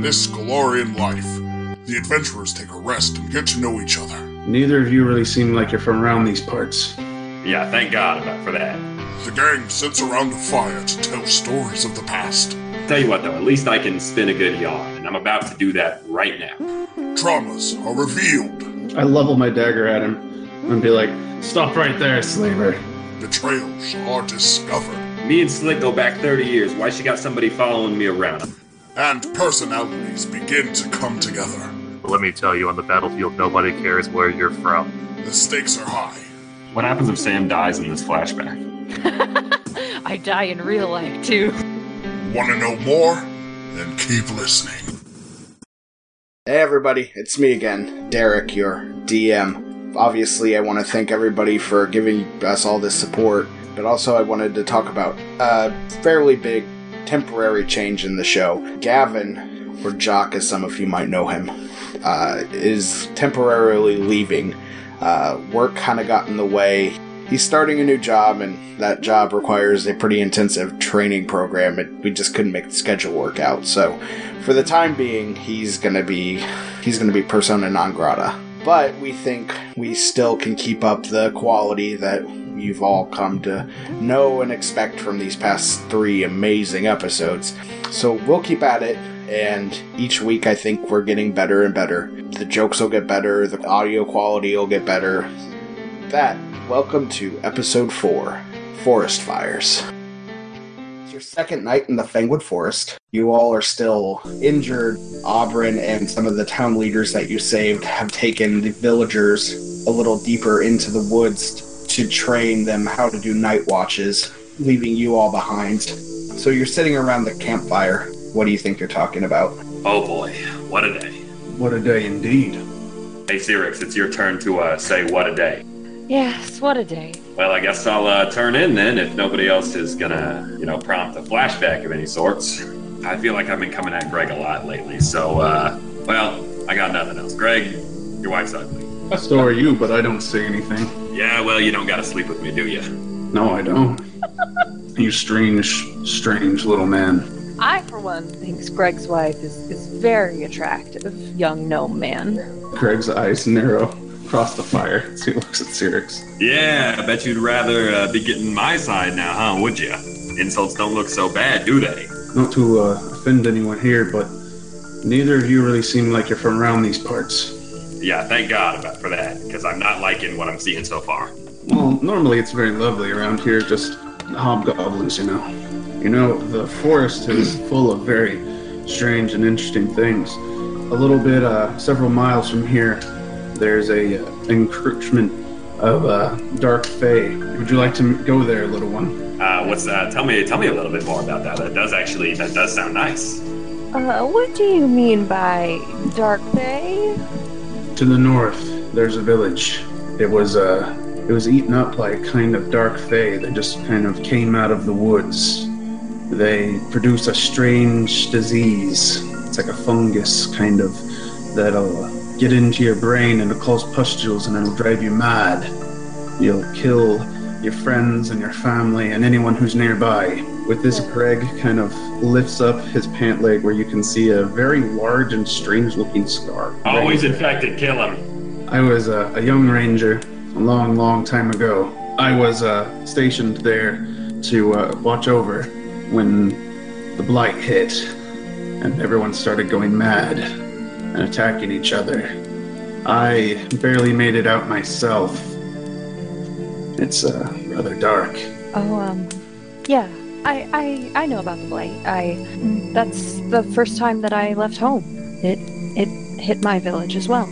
this Golarion life, the adventurers take a rest and get to know each other. Neither of you really seem like you're from around these parts. Yeah, thank God about for that. The gang sits around a fire to tell stories of the past. Tell you what, though, at least I can spin a good yarn, and I'm about to do that right now. Traumas are revealed. I level my dagger at him and be like, Stop right there, slaver. Betrayals are discovered. Me and Slick go back 30 years. Why she got somebody following me around? And personalities begin to come together. Let me tell you, on the battlefield, nobody cares where you're from. The stakes are high. What happens if Sam dies in this flashback? I die in real life too. Want to know more? Then keep listening. Hey everybody, it's me again, Derek, your DM. Obviously, I want to thank everybody for giving us all this support, but also I wanted to talk about a fairly big temporary change in the show. Gavin, or Jock as some of you might know him, uh, is temporarily leaving. Uh, work kind of got in the way. He's starting a new job, and that job requires a pretty intensive training program, and we just couldn't make the schedule work out. So, for the time being, he's gonna be he's gonna be persona non grata. But we think we still can keep up the quality that you've all come to know and expect from these past three amazing episodes. So we'll keep at it, and each week I think we're getting better and better. The jokes will get better, the audio quality will get better. That, welcome to episode 4 Forest Fires. It's your second night in the Fangwood Forest. You all are still injured. Aubryn and some of the town leaders that you saved have taken the villagers a little deeper into the woods to train them how to do night watches, leaving you all behind. So you're sitting around the campfire. What do you think you're talking about? Oh boy, what a day. What a day indeed. Hey, Cyrix, it's your turn to uh, say what a day. Yes, what a day. Well, I guess I'll uh, turn in then if nobody else is gonna, you know, prompt a flashback of any sorts. I feel like I've been coming at Greg a lot lately, so, uh, well, I got nothing else. Greg, your wife's ugly. So are you, but I don't say anything. Yeah, well, you don't gotta sleep with me, do you? No, I don't. you strange, strange little man. I, for one, thinks Greg's wife is, is very attractive, young gnome man. Greg's eyes narrow across the fire as he looks at Cyrix. Yeah, I bet you'd rather uh, be getting my side now, huh? Would you? Insults don't look so bad, do they? Not to uh, offend anyone here, but neither of you really seem like you're from around these parts. Yeah, thank God about for that, because I'm not liking what I'm seeing so far. Well, normally it's very lovely around here, just hobgoblins, you know. You know, the forest is full of very strange and interesting things. A little bit, uh, several miles from here, there's a uh, encroachment of uh, dark fae. Would you like to go there, little one? Uh, what's that? Tell me, tell me a little bit more about that. That does actually, that does sound nice. Uh, what do you mean by dark bay? To the north, there's a village. It was uh, it was eaten up by a kind of dark fae that just kind of came out of the woods. They produce a strange disease. It's like a fungus, kind of, that'll get into your brain and it'll cause pustules and it'll drive you mad. You'll kill your friends and your family and anyone who's nearby. With this, Greg kind of lifts up his pant leg where you can see a very large and strange looking scar. Always infected, kill him. I was uh, a young ranger a long, long time ago. I was uh, stationed there to uh, watch over when the blight hit and everyone started going mad and attacking each other. I barely made it out myself. It's uh, rather dark. Oh, um, yeah. I, I, I know about the blight. I, that's the first time that I left home. It, it hit my village as well.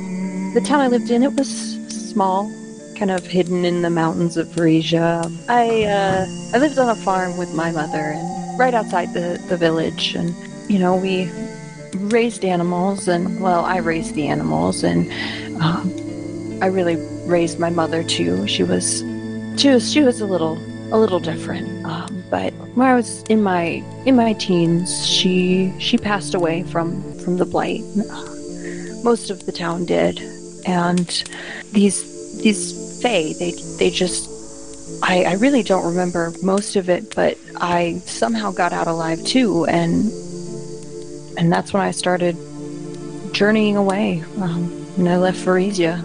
The town I lived in, it was small, kind of hidden in the mountains of Varisia. I, uh, I lived on a farm with my mother and right outside the, the village. And, you know, we raised animals and, well, I raised the animals and, um, I really raised my mother too. She was, she was, she was a little, a little different. Um, but when I was in my, in my teens, she, she passed away from, from the blight. Most of the town did. And these, these fae, they, they just, I, I really don't remember most of it, but I somehow got out alive too. And and that's when I started journeying away. Um, and I left Varisia.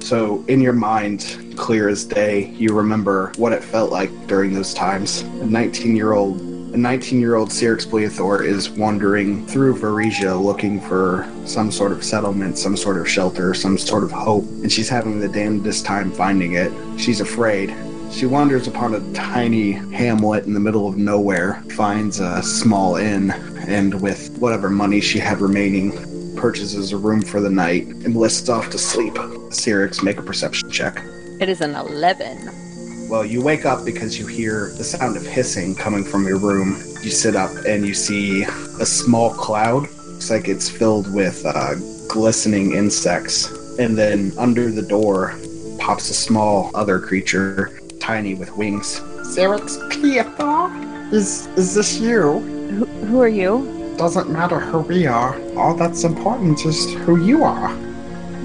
So, in your mind, clear as day, you remember what it felt like during those times. A 19 year old. A 19 year old Cyrix Bleathor is wandering through Varisia looking for some sort of settlement, some sort of shelter, some sort of hope, and she's having the damnedest time finding it. She's afraid. She wanders upon a tiny hamlet in the middle of nowhere, finds a small inn, and with whatever money she had remaining, purchases a room for the night and lists off to sleep. Cyrix, make a perception check. It is an 11. Well, you wake up because you hear the sound of hissing coming from your room. You sit up and you see a small cloud. Looks like it's filled with uh, glistening insects. And then under the door pops a small other creature, tiny with wings. Cyrix Cleothar? Is is this you? Who, who are you? Doesn't matter who we are. All that's important is who you are.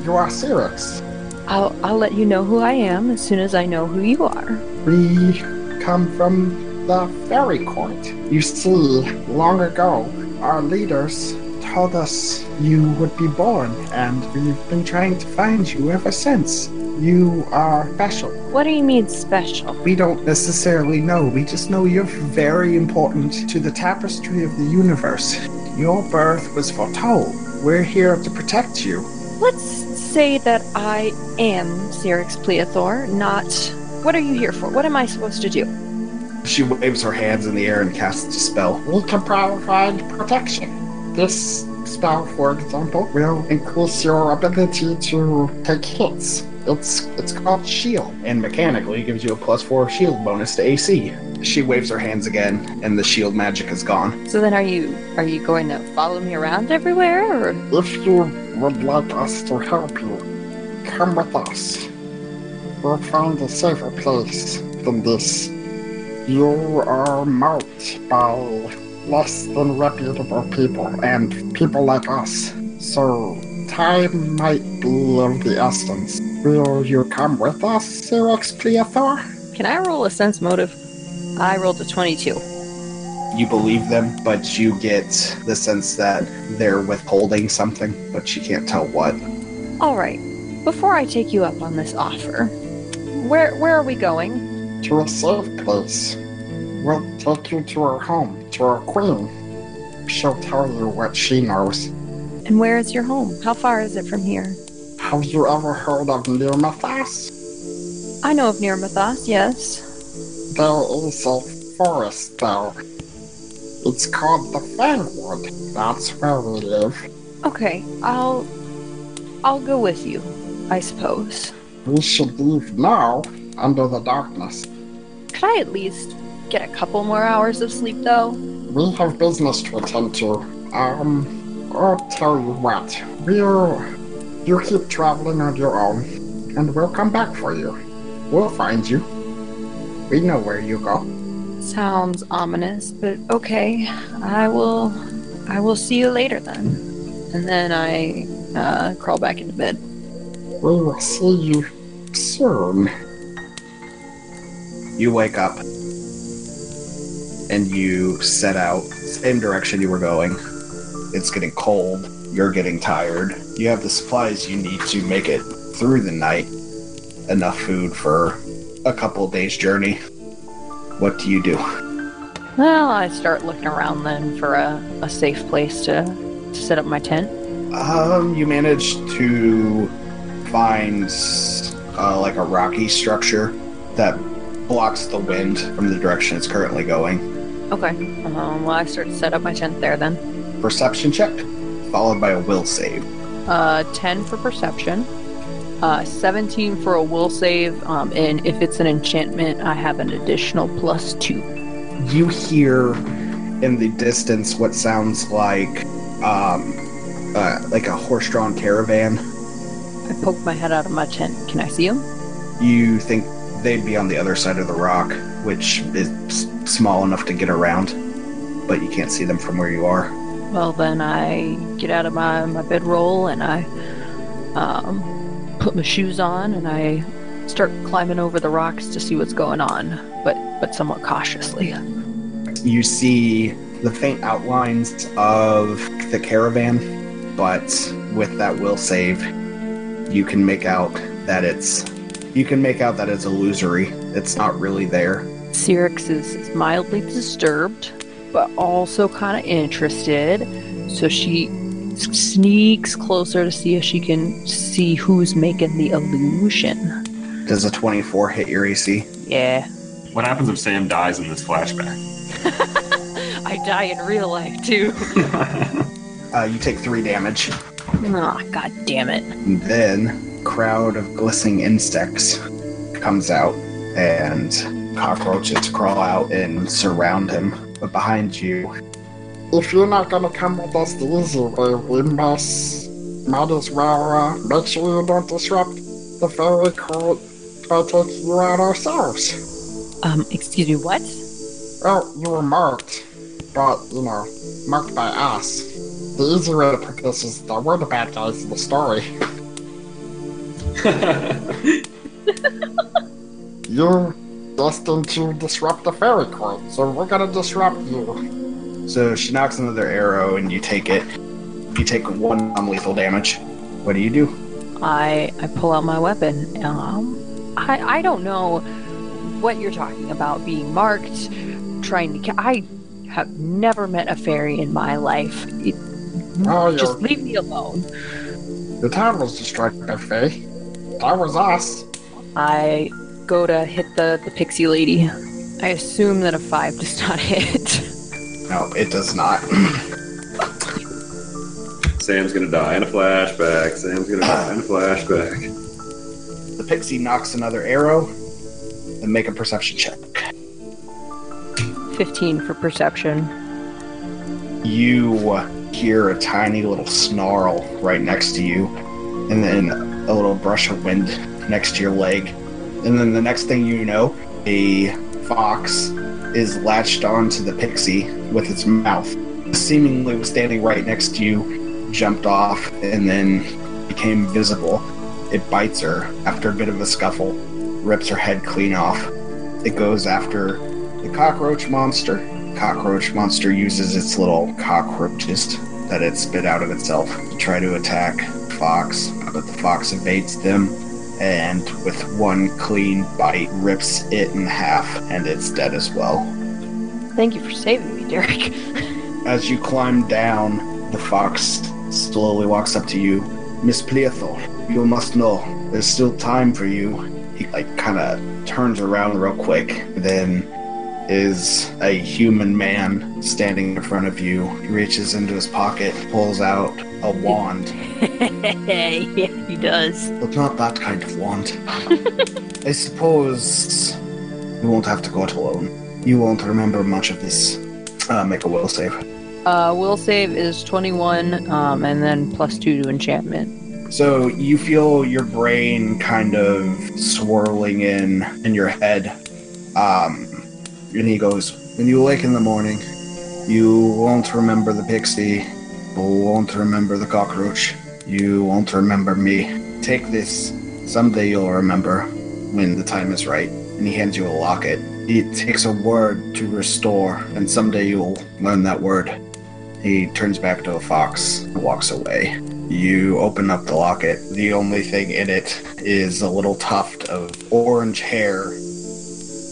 You are Cyrix. I'll, I'll let you know who I am as soon as I know who you are. We come from the fairy court. You see, long ago, our leaders told us you would be born, and we've been trying to find you ever since. You are special. What do you mean special? We don't necessarily know. We just know you're very important to the tapestry of the universe. Your birth was foretold. We're here to protect you. Let's say that I am Cyrix Pleathor, not. What are you here for? What am I supposed to do? She waves her hands in the air and casts a spell. We can provide protection. This spell, for example, will increase your ability to take hits. It's it's called shield. And mechanically gives you a plus four shield bonus to AC. She waves her hands again, and the shield magic is gone. So then, are you are you going to follow me around everywhere, or If you would like us to help you, come with us. We'll find a safer place than this. You are marked by less than reputable people and people like us. So time might be of the essence. Will you come with us, Xerox Cleothor? can I roll a sense motive? I rolled a twenty-two. You believe them, but you get the sense that they're withholding something, but you can't tell what. All right. Before I take you up on this offer, where where are we going? To a safe place. We'll take you to our home, to our queen. She'll tell you what she knows. And where is your home? How far is it from here? Have you ever heard of Nirmathas? I know of Nirmathas, yes. There is a forest there. It's called the Fangwood. That's where we live. Okay, I'll I'll go with you, I suppose. We should leave now, under the darkness. Could I at least get a couple more hours of sleep though? We have business to attend to. Um, I'll tell you what. We'll. You keep traveling on your own, and we'll come back for you. We'll find you. We know where you go. Sounds ominous, but okay. I will I will see you later then. And then I uh, crawl back into bed. We will see you soon. You wake up and you set out same direction you were going. It's getting cold. You're getting tired. You have the supplies you need to make it through the night. Enough food for a couple days journey. What do you do? Well, I start looking around then for a, a safe place to, to set up my tent. Um, you manage to find uh, like a rocky structure that blocks the wind from the direction it's currently going. Okay. Um, well, I start to set up my tent there then. Perception check, followed by a will save. Uh, 10 for perception, uh, 17 for a will save, um, and if it's an enchantment, I have an additional plus 2. You hear in the distance what sounds like um, uh, like a horse-drawn caravan. I poke my head out of my tent. Can I see them? You think they'd be on the other side of the rock, which is small enough to get around, but you can't see them from where you are. Well, then I get out of my, my bedroll and I um, put my shoes on and I start climbing over the rocks to see what's going on, but but somewhat cautiously. You see the faint outlines of the caravan, but with that will save, you can make out that it's you can make out that it's illusory. It's not really there. Cyrix is, is mildly disturbed, but also kind of interested. So she sneaks closer to see if she can see who's making the illusion. Does a 24 hit your AC? Yeah. What happens if Sam dies in this flashback? I die in real life too. Uh, you take three damage. oh, god damn it. And then crowd of glistening insects comes out and cockroaches crawl out and surround him. But behind you, If you're not gonna come with us the easy way, we must might as well uh, make sure you don't disrupt the fairy court by taking you out ourselves. Um, excuse me, what? Well, you were marked, but you know, marked by us. The easy way to put this is that we're the bad guys in the story. You're destined to disrupt the fairy court, so we're gonna disrupt you. so she knocks another arrow and you take it. You take one non-lethal damage. What do you do? I I pull out my weapon. Um, I I don't know what you're talking about being marked, trying to. Ca- I have never met a fairy in my life. It- Oh, just leave me alone. The town was destroyed by fae. That was us. I go to hit the the pixie lady. I assume that a five does not hit. No, it does not. Sam's gonna die in a flashback. Sam's gonna die in a flashback. the pixie knocks another arrow and make a perception check. Fifteen for perception. You hear a tiny little snarl right next to you, and then a little brush of wind next to your leg. And then the next thing you know, a fox is latched onto the pixie with its mouth. Seemingly was standing right next to you, jumped off, and then became visible. It bites her after a bit of a scuffle, rips her head clean off. It goes after the cockroach monster. Cockroach monster uses its little cockroaches that it spit out of itself to try to attack Fox, but the fox evades them and with one clean bite rips it in half and it's dead as well. Thank you for saving me, Derek. As you climb down, the fox slowly walks up to you. Miss Pleathor, you must know, there's still time for you. He like kind of turns around real quick, then is a human man standing in front of you. He reaches into his pocket, pulls out a wand, yeah, he does. but not that kind of wand. I suppose you won't have to go it alone. You won't remember much of this. Uh, make a will save. Uh, will save is 21, um, and then plus 2 to enchantment. So you feel your brain kind of swirling in in your head. Um, and he goes, When you wake in the morning, you won't remember the pixie, you won't remember the cockroach, you won't remember me. Take this. Someday you'll remember when the time is right. And he hands you a locket. It takes a word to restore, and someday you'll learn that word. He turns back to a fox and walks away. You open up the locket. The only thing in it is a little tuft of orange hair.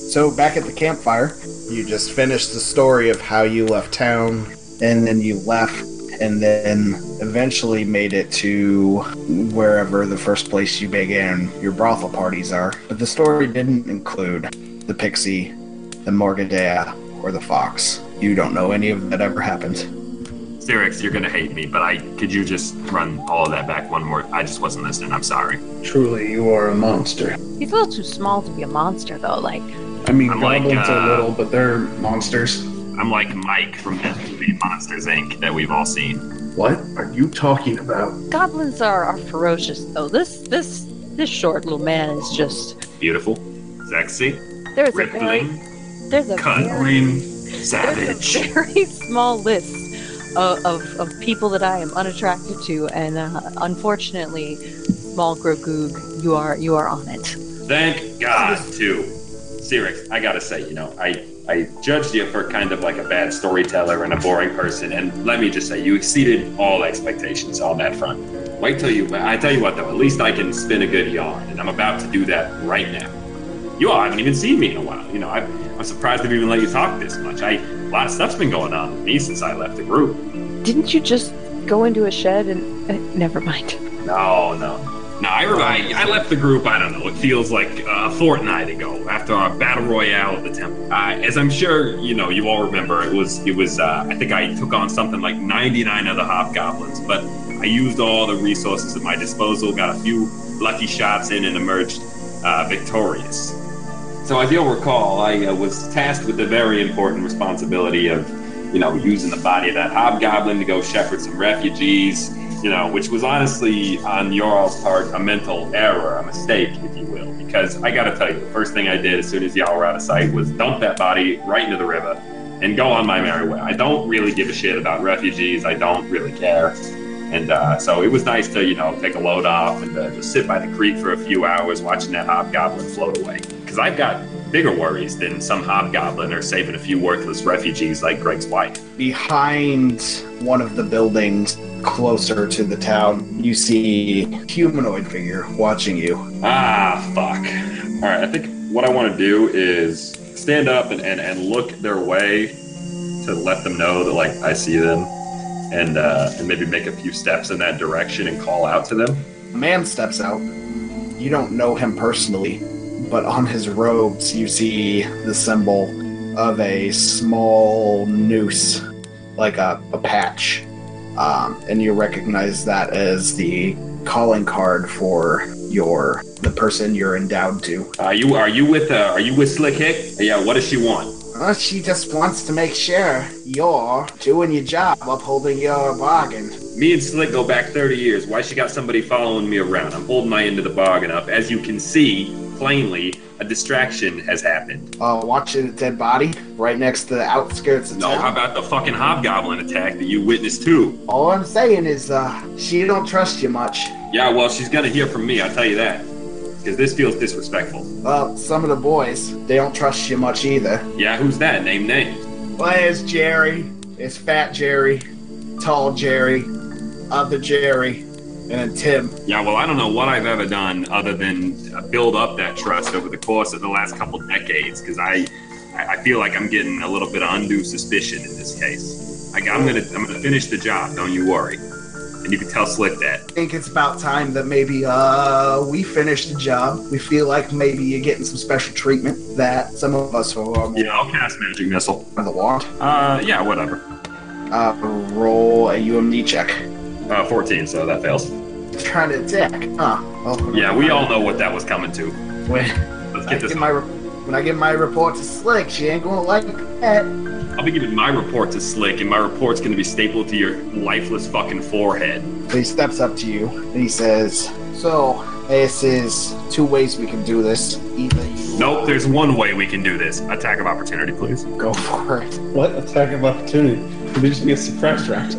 So, back at the campfire, you just finished the story of how you left town, and then you left, and then eventually made it to wherever the first place you began your brothel parties are. But the story didn't include the pixie, the Morgadea, or the fox. You don't know any of that ever happened. Styrix, you're gonna hate me, but I could you just run all of that back one more? I just wasn't listening. I'm sorry. Truly, you are a monster. He's a little too small to be a monster, though. Like, I mean, I'm like, goblins uh, are little, but they're monsters. I'm like Mike from that movie Monsters Inc. that we've all seen. What are you talking about? goblins are, are ferocious, though. This this this short little man is just. Beautiful, sexy, There's a very rippling, there's a Cunt. very, savage. there's a very small list of, of, of people that I am unattracted to, and uh, unfortunately, small Grogoog, you are you are on it. Thank God, too. Styrix, I gotta say, you know, I I judged you for kind of like a bad storyteller and a boring person, and let me just say, you exceeded all expectations on that front. Wait till you. I tell you what, though, at least I can spin a good yarn, and I'm about to do that right now. You all haven't even seen me in a while. You know, I, I'm surprised they've even let you talk this much. I, a lot of stuff's been going on with me since I left the group. Didn't you just go into a shed and uh, never mind? No, no. No, I, I, I left the group, I don't know, it feels like a fortnight ago after our battle royale at the temple. Uh, as I'm sure, you know, you all remember, it was, it was, uh, I think I took on something like 99 other hobgoblins, but I used all the resources at my disposal, got a few lucky shots in, and emerged uh, victorious. So, as you'll recall, I uh, was tasked with the very important responsibility of, you know, using the body of that hobgoblin to go shepherd some refugees, you know, which was honestly on your all's part a mental error, a mistake, if you will. Because I gotta tell you, the first thing I did as soon as y'all were out of sight was dump that body right into the river and go on my merry way. I don't really give a shit about refugees. I don't really care. And uh, so it was nice to, you know, take a load off and uh, just sit by the creek for a few hours watching that hobgoblin float away. Because I've got bigger worries than some hobgoblin or saving a few worthless refugees like Greg's wife. Behind one of the buildings closer to the town, you see humanoid figure watching you. Ah, fuck. All right, I think what I want to do is stand up and, and, and look their way to let them know that, like, I see them and, uh, and maybe make a few steps in that direction and call out to them. A man steps out. You don't know him personally, but on his robes you see the symbol of a small noose, like a, a patch. Um, and you recognize that as the calling card for your the person you're endowed to. Are you are you with uh, are you with Slick Hick? Yeah, what does she want? Uh, she just wants to make sure you're doing your job, upholding your bargain. Me and Slick go back 30 years. Why she got somebody following me around? I'm holding my end of the bargain up. As you can see plainly, a distraction has happened. Uh, watching a dead body right next to the outskirts of No, town. No, how about the fucking hobgoblin attack that you witnessed too? All I'm saying is, uh, she don't trust you much. Yeah, well, she's gonna hear from me. I'll tell you that. Because this feels disrespectful. Well, some of the boys, they don't trust you much either. Yeah, who's that? Name names. Well, there's Jerry, it's Fat Jerry, Tall Jerry, Other Jerry, and then Tim. Yeah, well, I don't know what I've ever done other than build up that trust over the course of the last couple decades. Because I, I feel like I'm getting a little bit of undue suspicion in this case. I, I'm gonna, I'm gonna finish the job. Don't you worry. And you can tell Slick that. I think it's about time that maybe uh, we finish the job. We feel like maybe you're getting some special treatment that some of us are more Yeah, I'll cast magic missile. on the want. Uh, yeah, whatever. Uh, roll a UMD check. Uh, 14, so that fails. Trying to attack, huh? Well, Yeah, we all know what that was coming to. When Let's I get this. give my re- when I give my report to Slick, she ain't gonna like that. I'll be giving my report to Slick, and my report's gonna be stapled to your lifeless fucking forehead. So he steps up to you and he says, "So this is two ways we can do this. Either you Nope, there's one way we can do this. Attack of opportunity, please. go for it. What attack of opportunity? Could just be a suppressed round.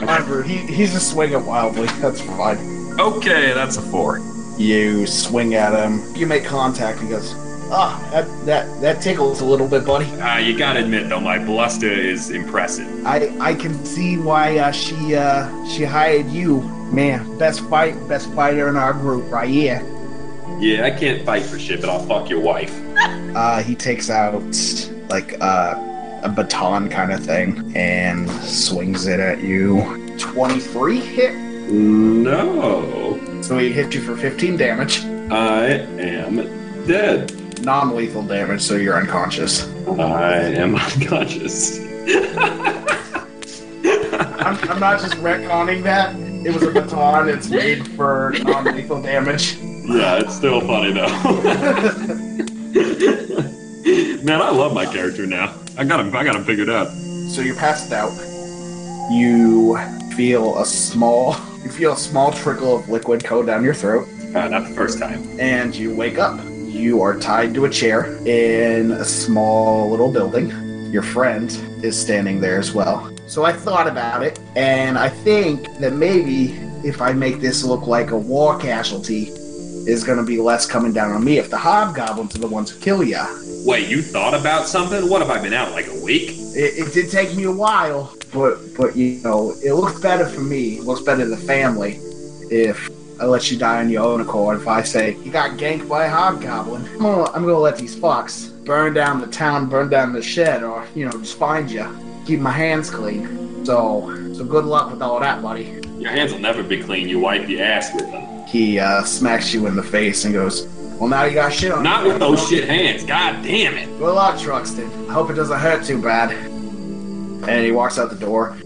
Whatever. He, he's just swinging wildly. That's fine. Okay, that's a four. You swing at him. You make contact. He goes, "Ah, that that that tickles a little bit, buddy. Uh, you gotta admit, though, my bluster is impressive. I I can see why uh, she uh she hired you, man. Best fight, best fighter in our group, right here." Yeah, I can't fight for shit, but I'll fuck your wife. Uh, he takes out like uh, a baton kind of thing and swings it at you. Twenty-three hit. No, So he hit you for 15 damage, I am dead. non-lethal damage, so you're unconscious. I am unconscious. I'm, I'm not just retconning that. It was a baton. It's made for non-lethal damage. yeah, it's still funny though. Man, I love my character now. I got him. I got him figured out. So you're passed out. You feel a small, you feel a small trickle of liquid go down your throat, Uh, not the first time. and you wake up. You are tied to a chair in a small little building. Your friend is standing there as well. So I thought about it, and I think that maybe if I make this look like a war casualty, is going to be less coming down on me if the hobgoblins are the ones who kill ya. Wait, you thought about something? What have I been out like a week? It, it did take me a while, but but you know, it looks better for me. It looks better to the family if I let you die on your own accord. If I say you got ganked by a hobgoblin, I'm gonna, I'm gonna let these fucks burn down the town, burn down the shed, or you know, just find you. Keep my hands clean. So so good luck with all that, buddy. Your hands will never be clean. You wipe your ass with them. He uh, smacks you in the face and goes, "Well, now you got shit on." Not you. with those shit hands. God damn it. Good luck, Truxton. I hope it doesn't hurt too bad. And he walks out the door.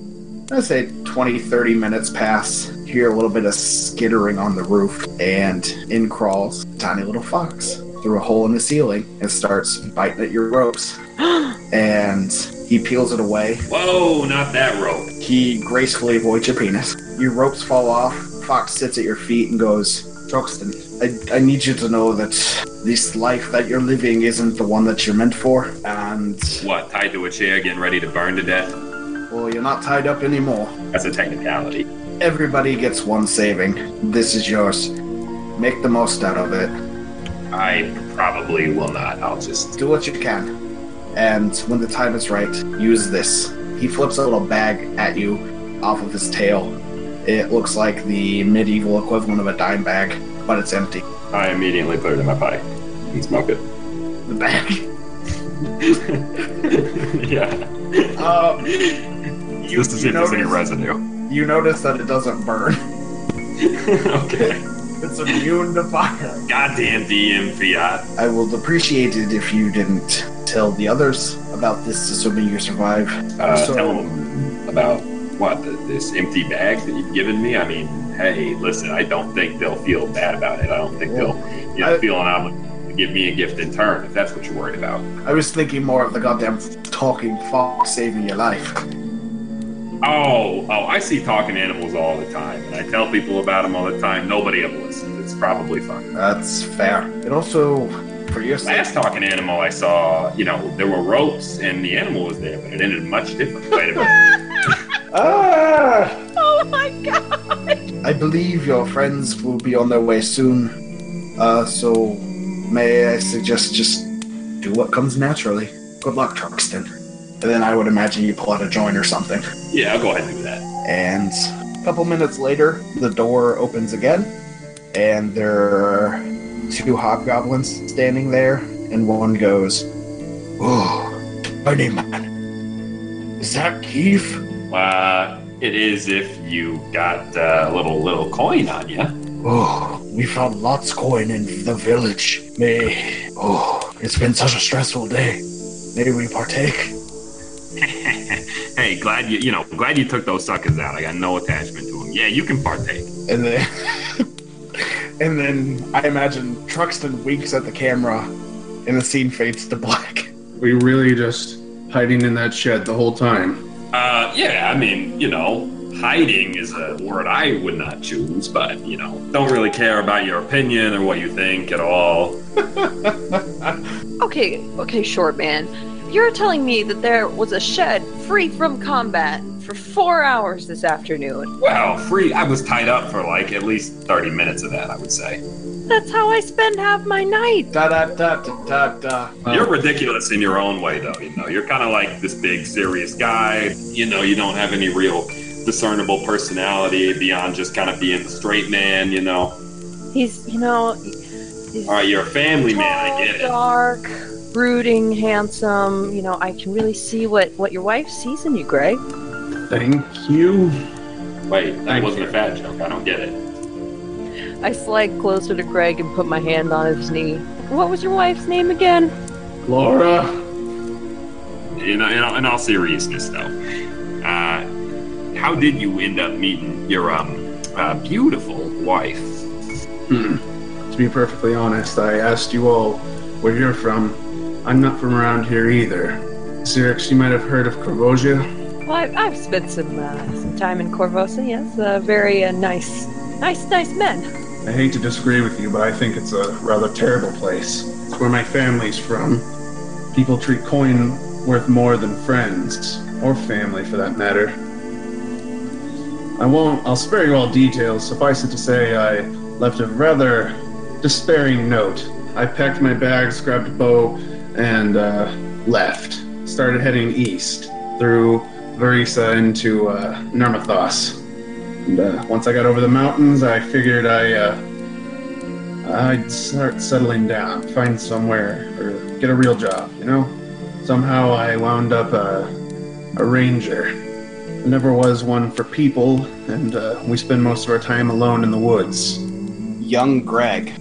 I'd say 20, 30 minutes pass. Hear a little bit of skittering on the roof, and in crawls a tiny little fox through a hole in the ceiling and starts biting at your ropes. and he peels it away. Whoa, not that rope. He gracefully avoids your penis. Your ropes fall off. Fox sits at your feet and goes, Truxton, I, I need you to know that this life that you're living isn't the one that you're meant for. And, What, tied to a chair, getting ready to burn to death? well, you're not tied up anymore. That's a technicality. Everybody gets one saving. This is yours. Make the most out of it. I probably will not. I'll just. Do what you can. And when the time is right, use this. He flips a little bag at you off of his tail. It looks like the medieval equivalent of a dime bag, but it's empty. I immediately put it in my pipe and smoke it. The bag. yeah. Um, Just to see if there's any residue. you notice that it doesn't burn. okay. It's immune to fire. Goddamn DM fiat. I will appreciate it if you didn't tell the others about this, assuming you survive. Uh, So- tell them about what the, this empty bag that you've given me. I mean, hey, listen, I don't think they'll feel bad about it. I don't think they'll you know, I- feel an obligation to give me a gift in turn if that's what you're worried about. I was thinking more of the goddamn talking fox saving your life. Oh, oh, I see talking animals all the time, and I tell people about them all the time. Nobody ever listens. It's probably fun. That's fair. And also, for your sake, Last talking animal I saw, you know, there were ropes and the animal was there, but it ended much different. Wait a minute. Ah, Oh my god! I believe your friends will be on their way soon. Uh, so may I suggest just do what comes naturally. Good luck, Truxton. And then I would imagine you pull out a joint or something. Yeah, I'll go ahead and do that. And a couple minutes later, the door opens again, and there are two hobgoblins standing there, and one goes, Oh, tiny man. Is that Keith? Uh, it is if you got uh, a little little coin on you. Oh, we found lots coin in the village. May. Oh, it's been such a stressful day. May we partake? hey, glad you you know glad you took those suckers out. I got no attachment to them. Yeah, you can partake. And then. and then I imagine Truxton winks at the camera, and the scene fades to black. We really just hiding in that shed the whole time. Uh, yeah, I mean, you know, hiding is a word I would not choose, but you know, don't really care about your opinion or what you think at all. Okay, okay, short man. You're telling me that there was a shed free from combat for four hours this afternoon. Well, free. I was tied up for like at least thirty minutes of that. I would say. That's how I spend half my night. Da da da da da da. Well, You're ridiculous in your own way, though. You know, you're kind of like this big, serious guy. You know, you don't have any real discernible personality beyond just kind of being the straight man. You know. He's, you know, he's All right, you're a family man. I get it. dark, brooding, handsome. You know, I can really see what what your wife sees in you, Greg. Thank you. Wait, that Thank wasn't you. a fat joke. I don't get it. I slide closer to Greg and put my hand on his knee. What was your wife's name again? Laura. In, in, in all seriousness, though, uh, how did you end up meeting your um uh, beautiful wife? Hmm. To be perfectly honest, I asked you all where you're from. I'm not from around here either. Cyrix, you might have heard of Corvosia. Well, I've, I've spent some uh, some time in Korvosa. Yes, uh, very uh, nice, nice, nice men. I hate to disagree with you, but I think it's a rather terrible place. It's where my family's from. People treat coin worth more than friends, or family for that matter. I won't, I'll spare you all details. Suffice it to say, I left a rather despairing note. I packed my bags, grabbed a bow, and uh, left. Started heading east through Varisia into uh, Nirmathas. And uh, once I got over the mountains, I figured I uh, I'd start settling down, find somewhere, or get a real job. You know. Somehow I wound up a, a ranger. Never was one for people, and uh, we spend most of our time alone in the woods. young Greg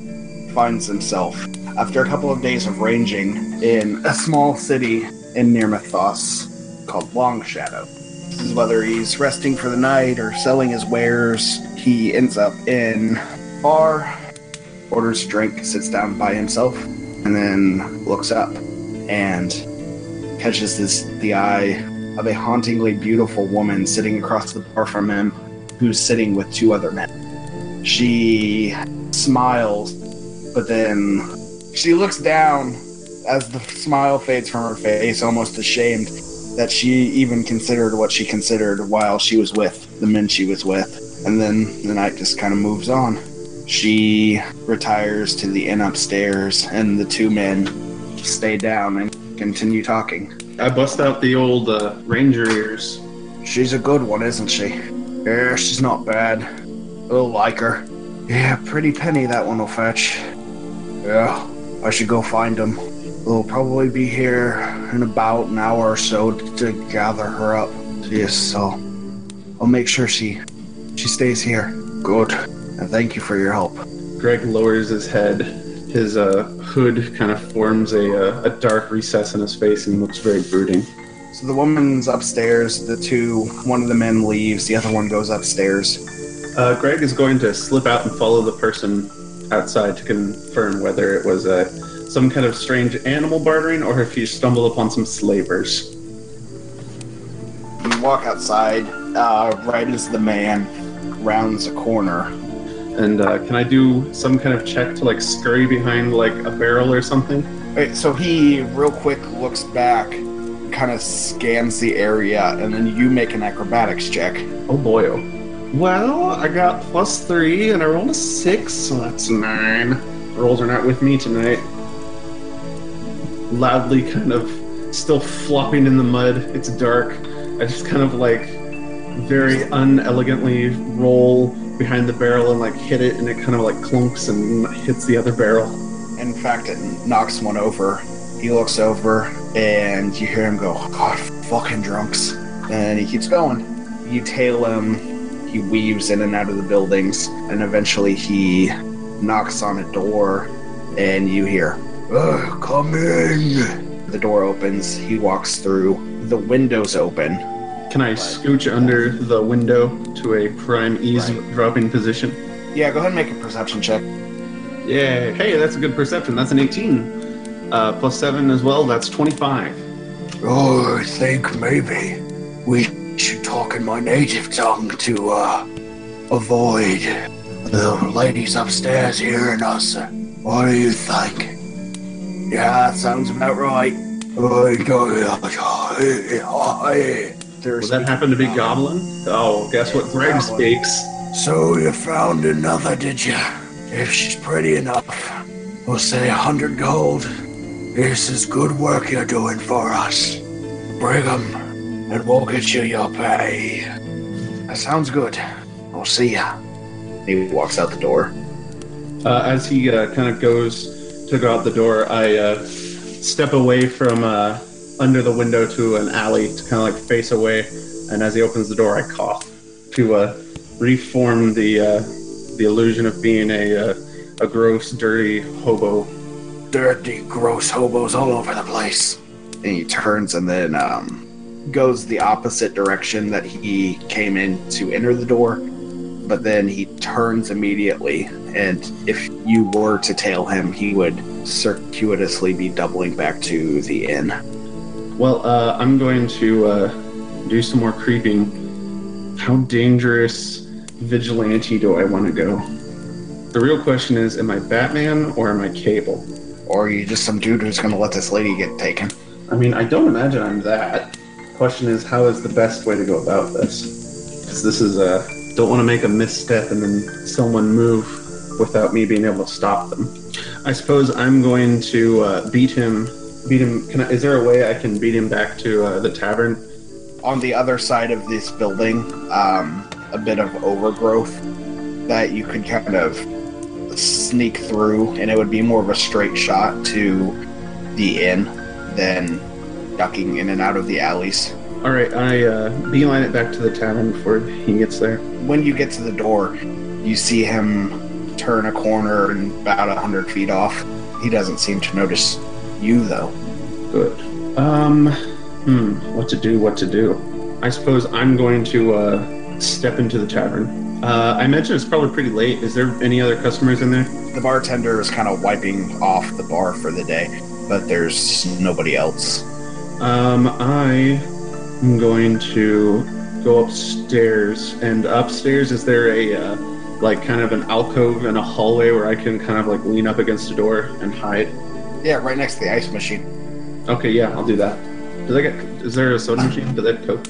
finds himself after a couple of days of ranging in a small city in Nirmathas called Longshadow. Whether he's resting for the night or selling his wares. He ends up in bar, orders a drink, sits down by himself, and then looks up and catches this the eye of a hauntingly beautiful woman sitting across the bar from him, who's sitting with two other men. She smiles, but then she looks down as the smile fades from her face, almost ashamed that she even considered what she considered while she was with the men she was with. And then the night just kind of moves on. She retires to the inn upstairs, and the two men stay down and continue talking. I bust out the old uh, ranger ears. She's a good one, isn't she? Yeah, she's not bad. I'll like her. Yeah, pretty penny that one will fetch. Yeah, I should go find him. We'll probably be here in about an hour or so to gather her up. Yes, so I'll make sure she she stays here. Good. And thank you for your help. Greg lowers his head. His uh, hood kind of forms a, uh, a dark recess in his face and looks very brooding. So the woman's upstairs. The two, one of the men leaves. The other one goes upstairs. Uh, Greg is going to slip out and follow the person outside to confirm whether it was uh, some kind of strange animal bartering or if he stumbled upon some slavers. You walk outside. Uh, right as the man rounds a corner, And uh, can I do some kind of check to like scurry behind like a barrel or something? Right, so he real quick looks back, kind of scans the area, and then you make an acrobatics check. Oh boy. oh. Well, I got plus three and I rolled a six, so that's nine. Rolls are not with me tonight. Loudly kind of still flopping in the mud. It's dark. I just kind of like very unelegantly roll behind the barrel and like hit it and it kind of like clunks and hits the other barrel. In fact, it knocks one over. He looks over, and you hear him go, God, fucking drunks. And he keeps going. You tail him, he weaves in and out of the buildings, and eventually he knocks on a door, and you hear, "Ugh, Come in. The door opens, he walks through, the window's open. Can I scooch under the window to a prime eavesdropping position? Yeah, go ahead and make a perception check. Yeah, hey, that's a good perception. That's an 18. Uh, plus 7 as well, that's 25. Oh, I think maybe we should talk in my native tongue to uh, avoid the ladies upstairs hearing us. What do you think? Yeah, that sounds about right. They're Would that happen to be Goblin? Oh, guess what Greg Goblin. speaks? So you found another, did you? If she's pretty enough, we'll say a hundred gold. This is good work you're doing for us. Bring 'em, and we'll get you your pay. That sounds good. I'll see ya. He walks out the door. Uh, as he uh, kind of goes to go out the door, I uh, step away from uh, under the window to an alley to kind of like face away. And as he opens the door, I cough to uh, reform the uh, the illusion of being a uh, a gross, dirty hobo. Dirty, gross hobos all over the place. And he turns and then um, goes the opposite direction that he came in to enter the door. But then he turns immediately, and if you were to tail him, he would circuitously be doubling back to the inn. Well, uh, I'm going to uh, do some more creeping. How dangerous vigilante do I want to go? The real question is, am I Batman or am I Cable? Or are you just some dude who's going to let this lady get taken? I mean, I don't imagine I'm that. Question is, how is the best way to go about this? Because this is a don't want to make a misstep and then someone move without me being able to stop them. I suppose I'm going to uh, beat him beat him. Can I, is there a way I can beat him back to uh, the tavern? On the other side of this building, um, a bit of overgrowth that you could kind of sneak through, and it would be more of a straight shot to the inn than ducking in and out of the alleys. All right, I uh, beeline it back to the tavern before he gets there. When you get to the door, you see him turn a corner and about a hundred feet off. He doesn't seem to notice you, though. Good. Um, hmm, what to do? What to do? I suppose I'm going to uh, step into the tavern. Uh, I mentioned it's probably pretty late. Is there any other customers in there? The bartender is kind of wiping off the bar for the day, but there's nobody else. Um, I am going to go upstairs, and upstairs is there a uh, like kind of an alcove and a hallway where I can kind of like lean up against a door and hide? Yeah, right next to the ice machine. Okay, yeah, I'll do that. Does I get? Is there a soda machine? Does that Coke?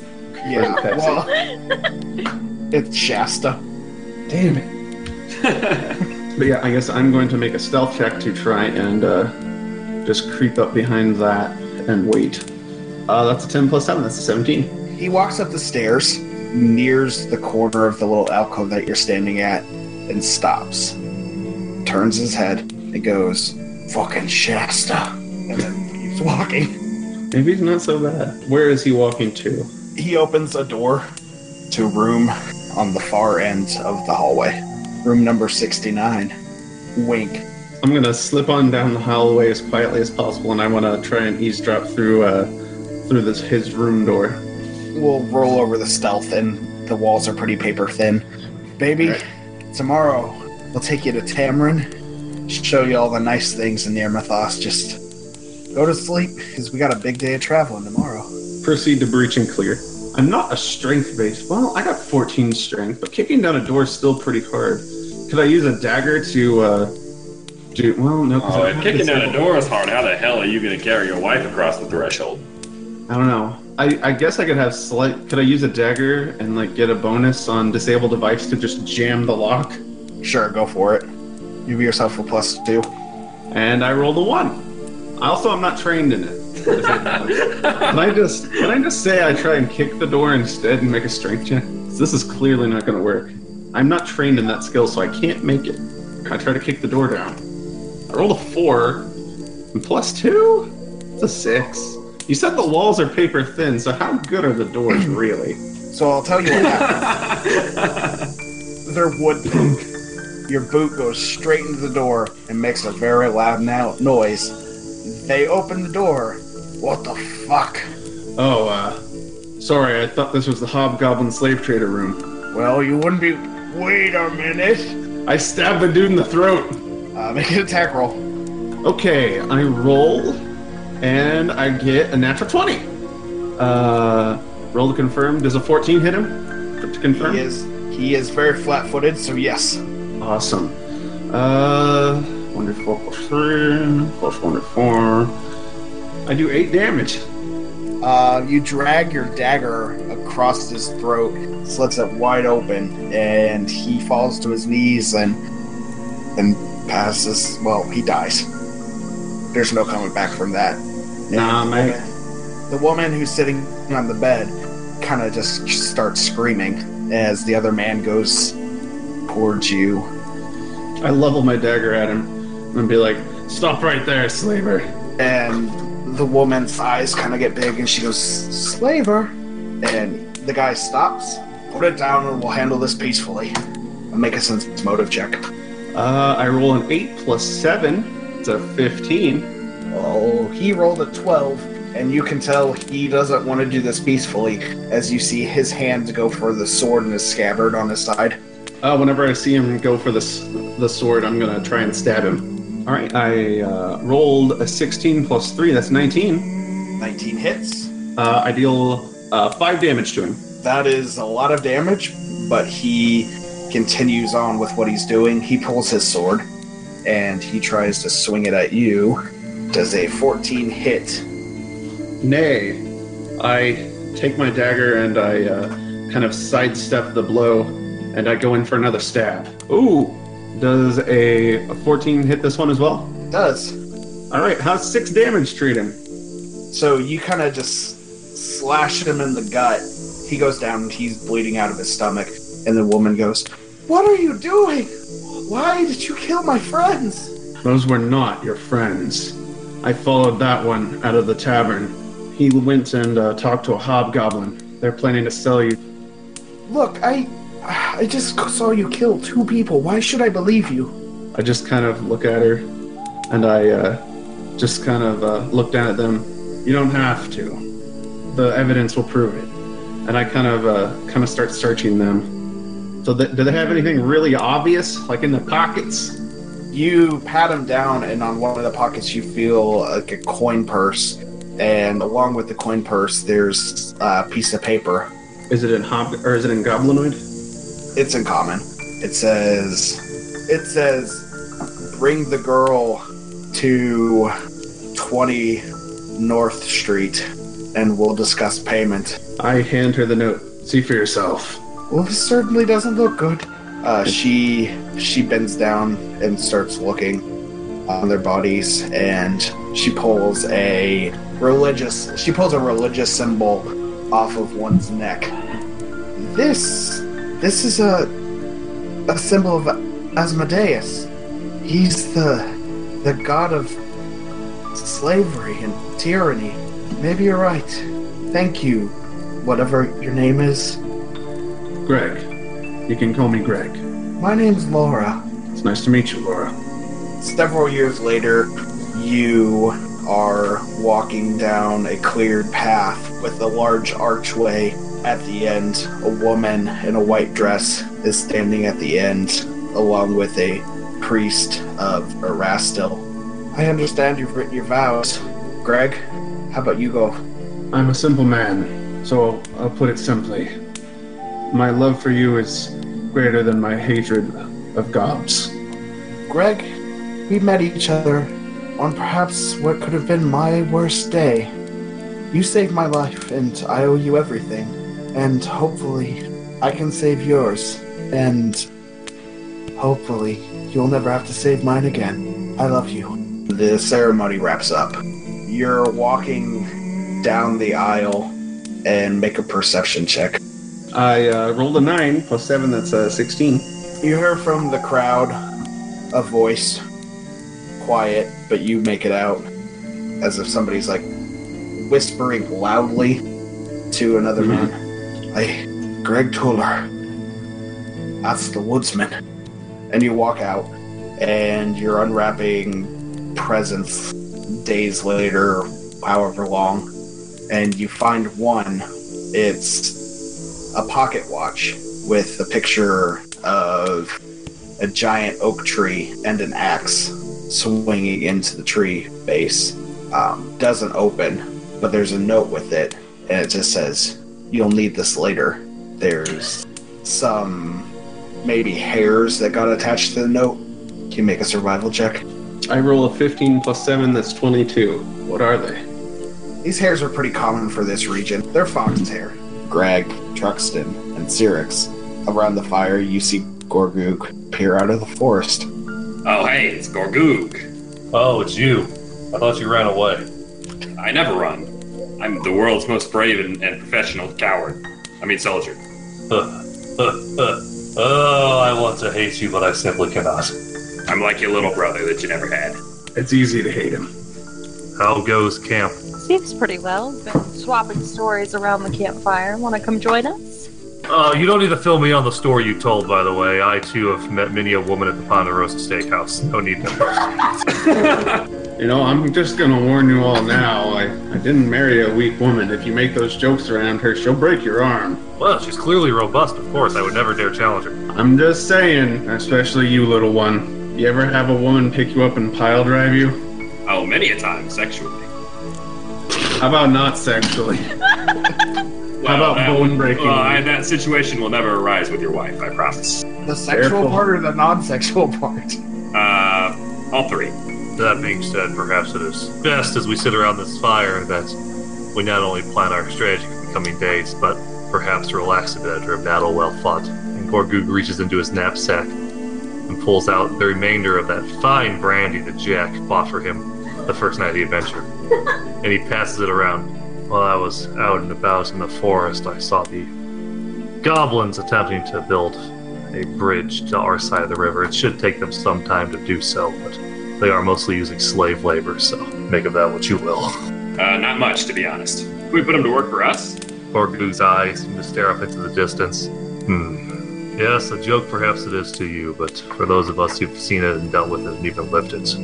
Yeah, it well, it's Shasta. Damn it. but yeah, I guess I'm going to make a stealth check to try and uh, just creep up behind that and wait. Uh, that's a 10 plus 7. That's a 17. He walks up the stairs, nears the corner of the little alcove that you're standing at, and stops. Turns his head and goes, "Fucking Shasta," and then keeps walking. Maybe he's not so bad. Where is he walking to? He opens a door to a room on the far end of the hallway. Room number 69. Wink. I'm going to slip on down the hallway as quietly as possible, and I want to try and eavesdrop through uh, through this his room door. We'll roll over the stealth, and the walls are pretty paper thin. Baby, tomorrow we'll take you to Tamran, show you all the nice things in Nirmathas. Just go to sleep, because we got a big day of traveling tomorrow. Proceed to breach and clear. I'm not a strength based. Well, I got 14 strength, but kicking down a door is still pretty hard. Could I use a dagger to uh, do? Well, no. Oh, I if have kicking down a door is hard, how the hell are you going to carry your wife across the threshold? I don't know. I, I guess I could have slight. Could I use a dagger and like get a bonus on disable device to just jam the lock? Sure, go for it. You give yourself a plus two. And I rolled a one. Also, I'm not trained in it. can I just can I just say I try and kick the door instead and make a strength check? This is clearly not going to work. I'm not trained in that skill, so I can't make it. I try to kick the door down. I rolled a four. And plus two? It's a six. You said the walls are paper thin, so how good are the doors really? So I'll tell you what happened. They're wood pink. Your boot goes straight into the door and makes a very loud now- noise. They open the door. What the fuck? Oh, uh, sorry, I thought this was the Hobgoblin slave trader room. Well, you wouldn't be. Wait a minute. I stabbed the dude in the throat. Uh, make an attack roll. Okay, I roll, and I get a natural 20. Uh, roll to confirm. Does a 14 hit him? To confirm? He is he is very flat-footed, so yes. Awesome. Uh, 1d4 plus 3, plus 1d4. I do 8 damage. Uh, you drag your dagger across his throat, slits it wide open, and he falls to his knees and and passes. Well, he dies. There's no coming back from that. Nah, the mate. woman- The woman who's sitting on the bed kind of just starts screaming as the other man goes towards you. I level my dagger at him and be like, Stop right there, slaver. and the woman's eyes kind of get big and she goes slaver and the guy stops put it down and we'll handle this peacefully I make a sense motive check Uh, I roll an 8 plus 7. It's a 15. Oh he rolled a 12 and you can tell he doesn't want to do this peacefully as you see his hand go for the sword in his scabbard on his side Uh, whenever I see him go for the, the sword, I'm gonna try and stab him. Alright, I uh, rolled a 16 plus 3, that's 19. 19 hits Uh, I deal uh, 5 damage to him. that is a lot of damage but he continues on with what he's doing he pulls his sword and he tries to swing it at you does a 14 hit Nay. I take my dagger and I uh, kind of sidestep the blow and I go in for another stab. Ooh! Does a, a 14 hit this one as well? does Alright, how's 6 damage treat him? So you kind of just slash him in the gut. He goes down and he's bleeding out of his stomach. And the woman goes, What are you doing? Why did you kill my friends? Those were not your friends. I followed that one out of the tavern. He went and uh, talked to a hobgoblin. They're planning to sell you. Look, I. I just saw you kill two people. Why should I believe you? I just kind of look at her and I uh, just kind of uh, look down at them. You don't have to. The evidence will prove it. And I kind of uh, kind of start searching them. So, th- do they have anything really obvious, like in the pockets? You pat him down, and on one of the pockets, you feel like a coin purse. And along with the coin purse, there's a piece of paper. Is it in hob or is it in goblinoid? It's in common. It says, "It says, bring the girl to 20 North Street, and we'll discuss payment." I hand her the note. See for yourself. Well, this certainly doesn't look good. Uh, she she bends down and starts looking on their bodies, and she pulls a religious she pulls a religious symbol off of one's neck. This this is a a symbol of Asmodeus. He's the the god of slavery and tyranny. Maybe you're right. Thank you, whatever your name is. Greg. You can call me Greg. My name's Laura. It's nice to meet you, Laura. Several years later, you are walking down a cleared path with a large archway at the end. A woman in a white dress is standing at the end, along with a priest of Erastil. I understand you've written your vows. Greg, how about you go? I'm a simple man, so I'll put it simply. My love for you is greater than my hatred of gobs. Greg, we met each other on perhaps what could have been my worst day. You saved my life, and I owe you everything. And hopefully, I can save yours. And hopefully, you'll never have to save mine again. I love you. The ceremony wraps up. You're walking down the aisle and make a perception check. I uh, rolled a 9 plus 7, that's uh, 16. You hear from the crowd a voice, quiet, but you make it out as if somebody's like whispering loudly to another man. I, Greg Tuller, that's the woodsman. And you walk out, and you're unwrapping presents days later, however long, and you find one. It's a pocket watch with a picture of a giant oak tree and an axe swinging into the tree base. Um, doesn't open, but there's a note with it, and it just says, You'll need this later. There's some maybe hairs that got attached to the note. Can you make a survival check? I roll a 15 plus 7, that's 22. What are they? These hairs are pretty common for this region. They're fox hair. Greg, Truxton, and Cyrix. Around the fire, you see Gorgug peer out of the forest. Oh, hey, it's Gorgug. Oh, it's you. I thought you ran away. I never run. I'm the world's most brave and, and professional coward. I mean, soldier. oh, I want to hate you, but I simply cannot. I'm like your little brother that you never had. It's easy to hate him. How goes camp? Seems pretty well. Been swapping stories around the campfire. Want to come join us? Uh, you don't need to fill me on the story you told, by the way. I too have met many a woman at the Ponderosa Steakhouse. No need to. You know, I'm just gonna warn you all now. I, I didn't marry a weak woman. If you make those jokes around her, she'll break your arm. well, she's clearly robust, of course. I would never dare challenge her. I'm just saying, especially you, little one. You ever have a woman pick you up and pile drive you? Oh, many a time, sexually. How about not sexually? How about that bone would- breaking? well, I- that situation will never arise with your wife, I promise. The sexual Careful. part or the non sexual part? Uh, all three. That being said, perhaps it is best as we sit around this fire that we not only plan our strategy for the coming days, but perhaps relax a bit after a battle well fought. And Gorgug reaches into his knapsack and pulls out the remainder of that fine brandy that Jack bought for him. The first night of the adventure. and he passes it around. While I was out and about in the forest, I saw the goblins attempting to build a bridge to our side of the river. It should take them some time to do so, but they are mostly using slave labor, so make of that what you will. Uh, not much, to be honest. We put them to work for us. Gorgug's eyes seem to stare up into the distance. Hmm. Yes, a joke perhaps it is to you, but for those of us who've seen it and dealt with it and even lived it,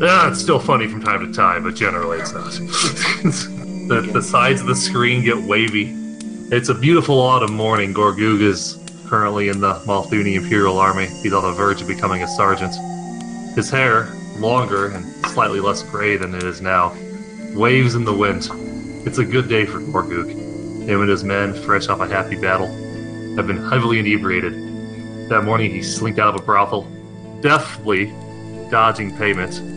yeah, it's still funny from time to time, but generally it's not. the, the sides of the screen get wavy. It's a beautiful autumn morning. Gorgug is currently in the Malthuni Imperial Army. He's on the verge of becoming a sergeant. His hair, longer and slightly less gray than it is now, waves in the wind. It's a good day for Gorgug. Him and his men, fresh off a happy battle, have been heavily inebriated. That morning he slinked out of a brothel, deftly dodging payment.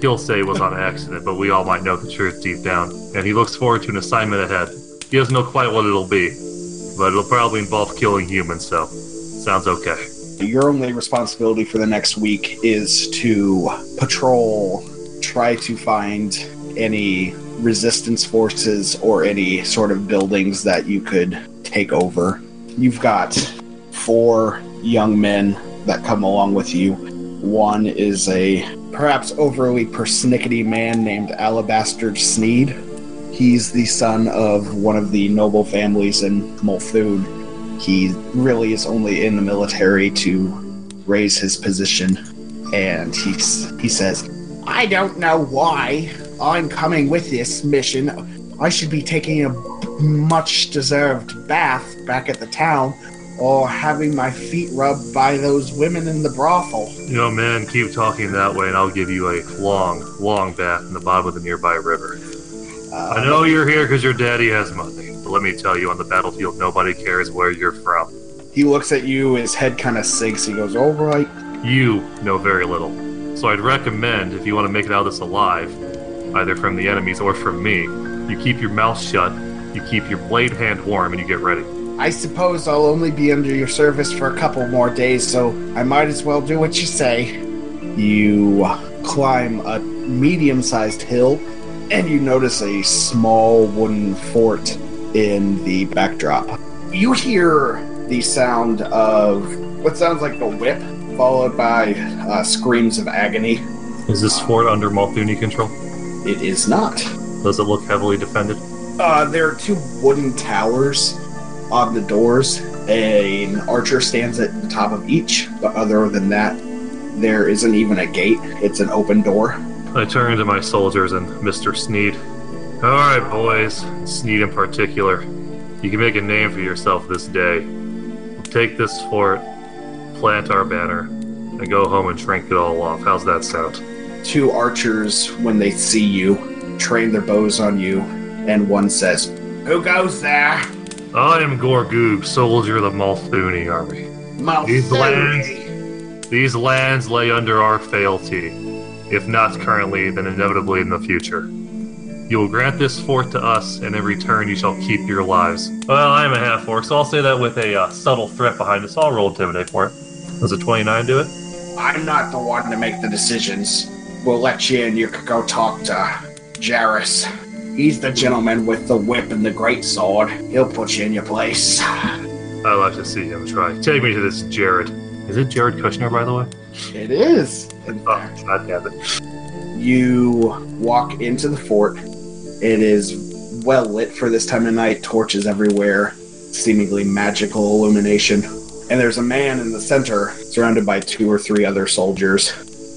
He'll say it was on accident, but we all might know the truth deep down, and he looks forward to an assignment ahead. He doesn't know quite what it'll be, but it'll probably involve killing humans, so sounds okay. Your only responsibility for the next week is to patrol, try to find any resistance forces or any sort of buildings that you could take over. You've got four young men that come along with you. One is a perhaps overly persnickety man named Alabaster Sneed. He's the son of one of the noble families in Malthun. He really is only in the military to raise his position, and he's, he says, I don't know why I'm coming with this mission. I should be taking a much deserved bath back at the town or having my feet rubbed by those women in the brothel. You know, man, keep talking that way, and I'll give you a long, long bath in the bottom of the nearby river. Uh, I know you're here because your daddy has money, but let me tell you, on the battlefield, nobody cares where you're from. He looks at you, his head kind of sinks. He goes, All right. You know very little. So I'd recommend, if you want to make it out of this alive, either from the enemies or from me, you keep your mouth shut, you keep your blade hand warm, and you get ready. I suppose I'll only be under your service for a couple more days, so I might as well do what you say. You climb a medium sized hill, and you notice a small wooden fort in the backdrop. You hear the sound of what sounds like the whip, followed by uh, screams of agony. Is this fort under Malthuni control? It is not. Does it look heavily defended? Uh, there are two wooden towers on the doors. An archer stands at the top of each, but other than that, there isn't even a gate. It's an open door. I turn to my soldiers and Mr. Sneed. All right, boys, Sneed in particular. You can make a name for yourself this day. We'll take this fort, plant our banner, and go home and shrink it all off. How's that sound? Two archers, when they see you, train their bows on you, and one says, Who goes there? I am Gorgug, soldier of the Malthuni army. These lands, these lands lay under our fealty. If not currently, then inevitably in the future. You will grant this fort to us, and in return you shall keep your lives. Well, I am a half orc, so I'll say that with a uh, subtle threat behind us. I'll roll intimidate for it. Does a 29 do it? I'm not the one to make the decisions. We'll let you in. You could go talk to Jareth. He's the gentleman with the whip and the great sword. He'll put you in your place. I'd like to see him try. Take me to this Jared. Is it Jared Kushner, by the way? It is. In Oh, fact. God damn it. You walk into the fort. It is well lit for this time of night, torches everywhere, seemingly magical illumination. And there's a man in the center, surrounded by two or three other soldiers.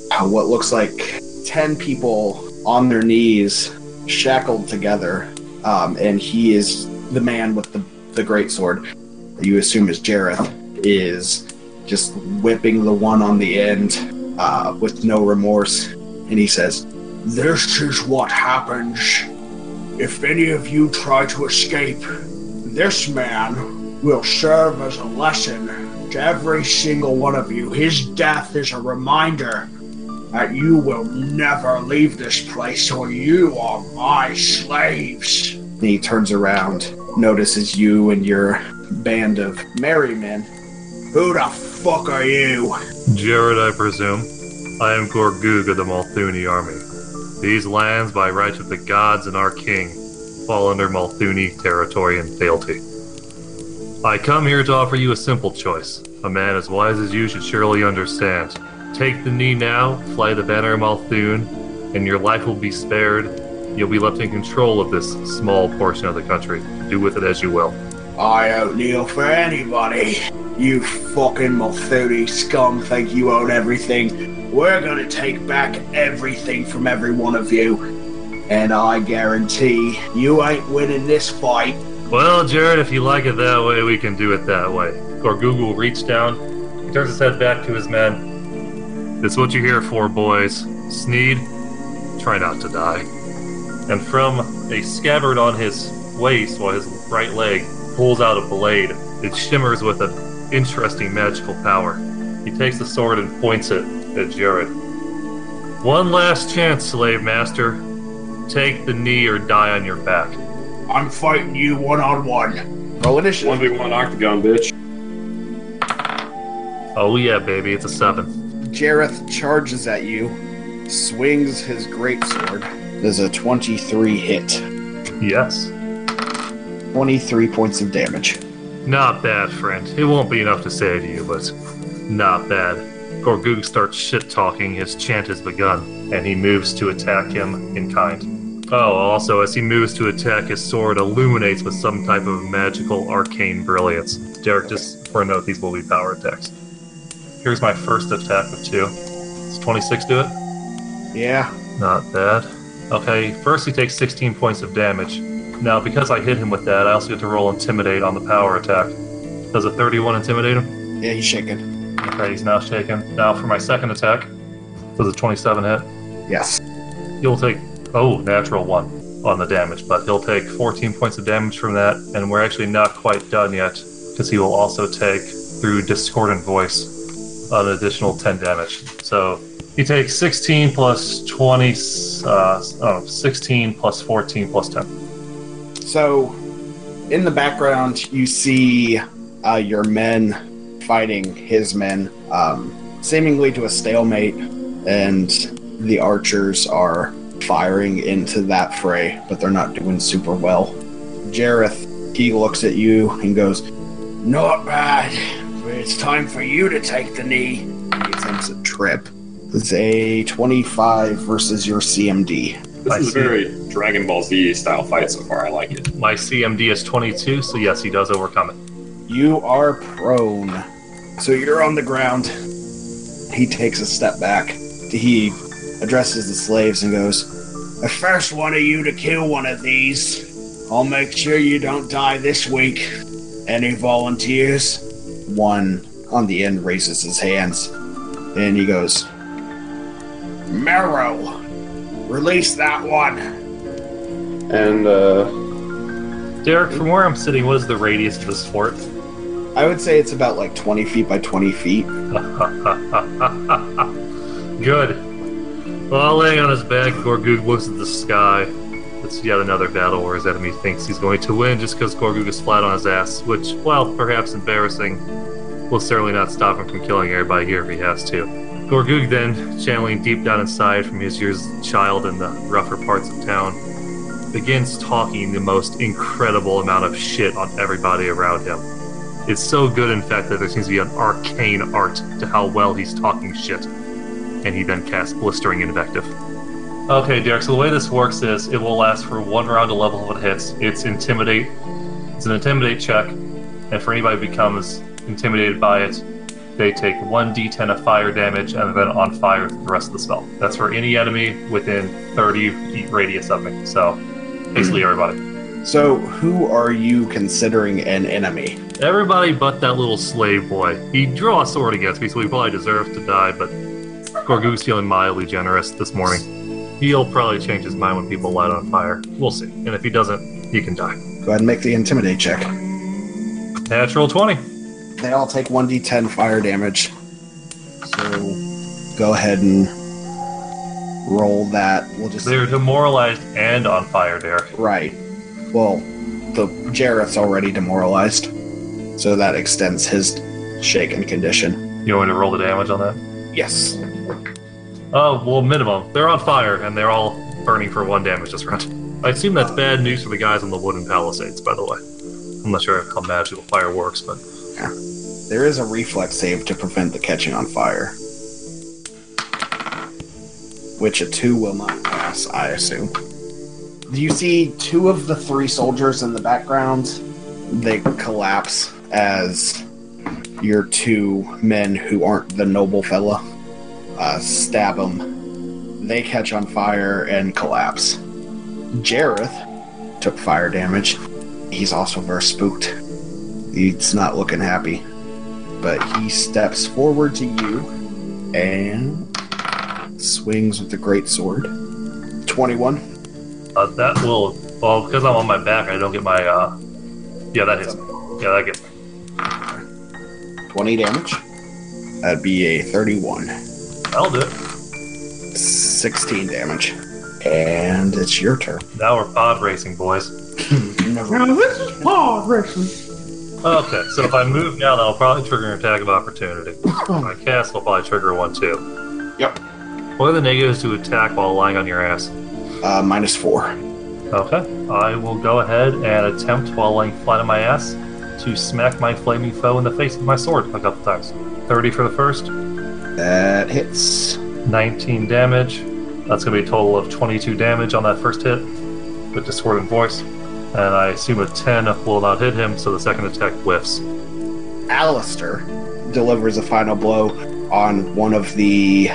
Uh, What looks like 10 people on their knees, shackled together. Um, and he is the man with the, the great sword, you assume is Jareth, is just whipping the one on the end uh, with no remorse. And he says, This is what happens if any of you try to escape. This man will serve as a lesson to every single one of you. His death is a reminder that you will never leave this place or you are my slaves. And he turns around, notices you and your band of merry men. Who the fuck are you? Jared, I presume. I am Gorgug of the Malthuni army. These lands, by right of the gods and our king, fall under Malthuni territory and fealty. I come here to offer you a simple choice. A man as wise as you should surely understand. Take the knee now, fly the banner of Malthun, and your life will be spared. You'll be left in control of this small portion of the country. Do with it as you will. I don't kneel for anybody. You fucking Malthuni scum think you own everything. We're gonna take back everything from every one of you. And I guarantee you ain't winning this fight. Well, Jared, if you like it that way, we can do it that way. Gorgugu will reach down. He turns his head back to his men. It's what you're here for, boys. Sneed, try not to die. And from a scabbard on his waist, while his right leg pulls out a blade, it shimmers with an interesting magical power. He takes the sword and points it at Jared. One last chance, slave master. Take the knee or die on your back. I'm fighting you one on one. Roll initiative. 1v1 octagon, bitch. Oh yeah, baby, it's a seven. Jareth charges at you, swings his greatsword. There's a 23 hit. Yes. 23 points of damage. Not bad, friend. It won't be enough to save you, but not bad. Gorgug starts shit talking, his chant has begun, and he moves to attack him in kind. Oh, also, as he moves to attack, his sword illuminates with some type of magical arcane brilliance. Derek, just for a note, these will be power attacks. Here's my first attack of two. Does 26 do it? Yeah. Not bad. Okay, first he takes 16 points of damage. Now, because I hit him with that, I also get to roll Intimidate on the power attack. Does a 31 intimidate him? Yeah, he's shaken. Okay, he's now shaken. Now for my second attack. Does a 27 hit? Yes. He'll take, oh, natural one on the damage, but he'll take 14 points of damage from that, and we're actually not quite done yet, because he will also take, through Discordant Voice, an additional 10 damage. So he takes 16 plus 20, uh, oh, 16 plus 14 plus 10. So, in the background, you see uh, your men fighting his men, um, seemingly to a stalemate, and the archers are firing into that fray, but they're not doing super well. Jareth, he looks at you and goes, Not bad, it's time for you to take the knee. He attempts a trip. It's a 25 versus your CMD. This I is see. very Dragon Ball Z style fight so far. I like it. My CMD is 22, so yes, he does overcome it. You are prone. So you're on the ground. He takes a step back. He addresses the slaves and goes, The first one of you to kill one of these. I'll make sure you don't die this week. Any volunteers? One on the end raises his hands and he goes, Marrow, release that one. And uh, Derek, from where I'm sitting, what is the radius of this fort? I would say it's about like 20 feet by 20 feet. Good. While laying on his back, Gorgug looks at the sky. It's yet another battle where his enemy thinks he's going to win just because Gorgug is flat on his ass, which, while perhaps embarrassing, will certainly not stop him from killing everybody here if he has to. Gorgug then, channeling deep down inside from his years as a child in the rougher parts of town, begins talking the most incredible amount of shit on everybody around him. It's so good, in fact, that there seems to be an arcane art to how well he's talking shit. And he then casts Blistering Invective. Okay, Derek, so the way this works is it will last for one round to level if it hits. It's Intimidate. It's an Intimidate check, and for anybody who becomes intimidated by it, they take 1d10 of fire damage and then on fire for the rest of the spell. That's for any enemy within 30 feet radius of me. So, basically everybody. So, who are you considering an enemy? Everybody but that little slave boy. He drew a sword against me, so he probably deserves to die, but Gorgug's feeling mildly generous this morning. He'll probably change his mind when people light on fire. We'll see. And if he doesn't, he can die. Go ahead and make the intimidate check. Natural 20. They all take 1d10 fire damage. So, go ahead and roll that. We'll just. They're demoralized and on fire, Derek. Right. Well, the Jareth's already demoralized, so that extends his shaken condition. You want me to roll the damage on that? Yes. Oh, well, minimum. They're on fire, and they're all burning for one damage this round. I assume that's bad news for the guys on the wooden palisades, by the way. I'm not sure how magical fire works, but There is a reflex save to prevent the catching on fire. Which a two will not pass, I assume. Do you see two of the three soldiers in the background. They collapse as your two men who aren't the noble fella uh, stab them. They catch on fire and collapse. Jareth took fire damage. He's also very spooked. He's not looking happy but he steps forward to you and swings with the great sword. 21. uh, that will. Well, because I'm on my back, I don't get my. uh Yeah, that hits. Yeah, that gets. 20 damage. That'd be a 31. That'll do it. 16 damage. And it's your turn. Now we're pod racing, boys. Never. Now this is pod racing. Okay, so if I move now, that'll probably trigger an attack of opportunity. My cast, will probably trigger one too. Yep. What are the negatives to attack while lying on your ass? Uh, minus 4. Okay, I will go ahead and attempt while lying flat on my ass to smack my flaming foe in the face with my sword a couple times. 30 for the first, That hits. 19 damage. That's going to be a total of 22 damage on that first hit with Discordant Voice. And I assume a 10 will not hit him, so the second attack whiffs. Alistair delivers a final blow on one of the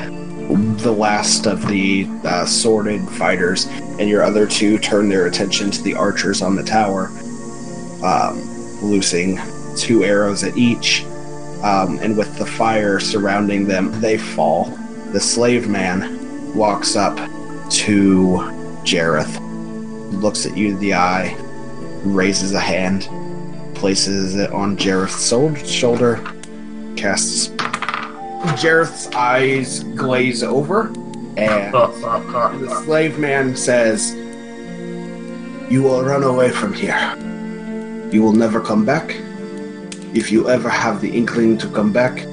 the last of the uh, sworded fighters, and your other two turn their attention to the archers on the tower, um, loosing two arrows at each. Um, and with the fire surrounding them, they fall. The slave man walks up to Jareth, looks at you in the eye, raises a hand, places it on Jareth's shoulder, casts. Jareth's eyes glaze over, and the slave man says, You will run away from here. You will never come back. If you ever have the inkling to come back,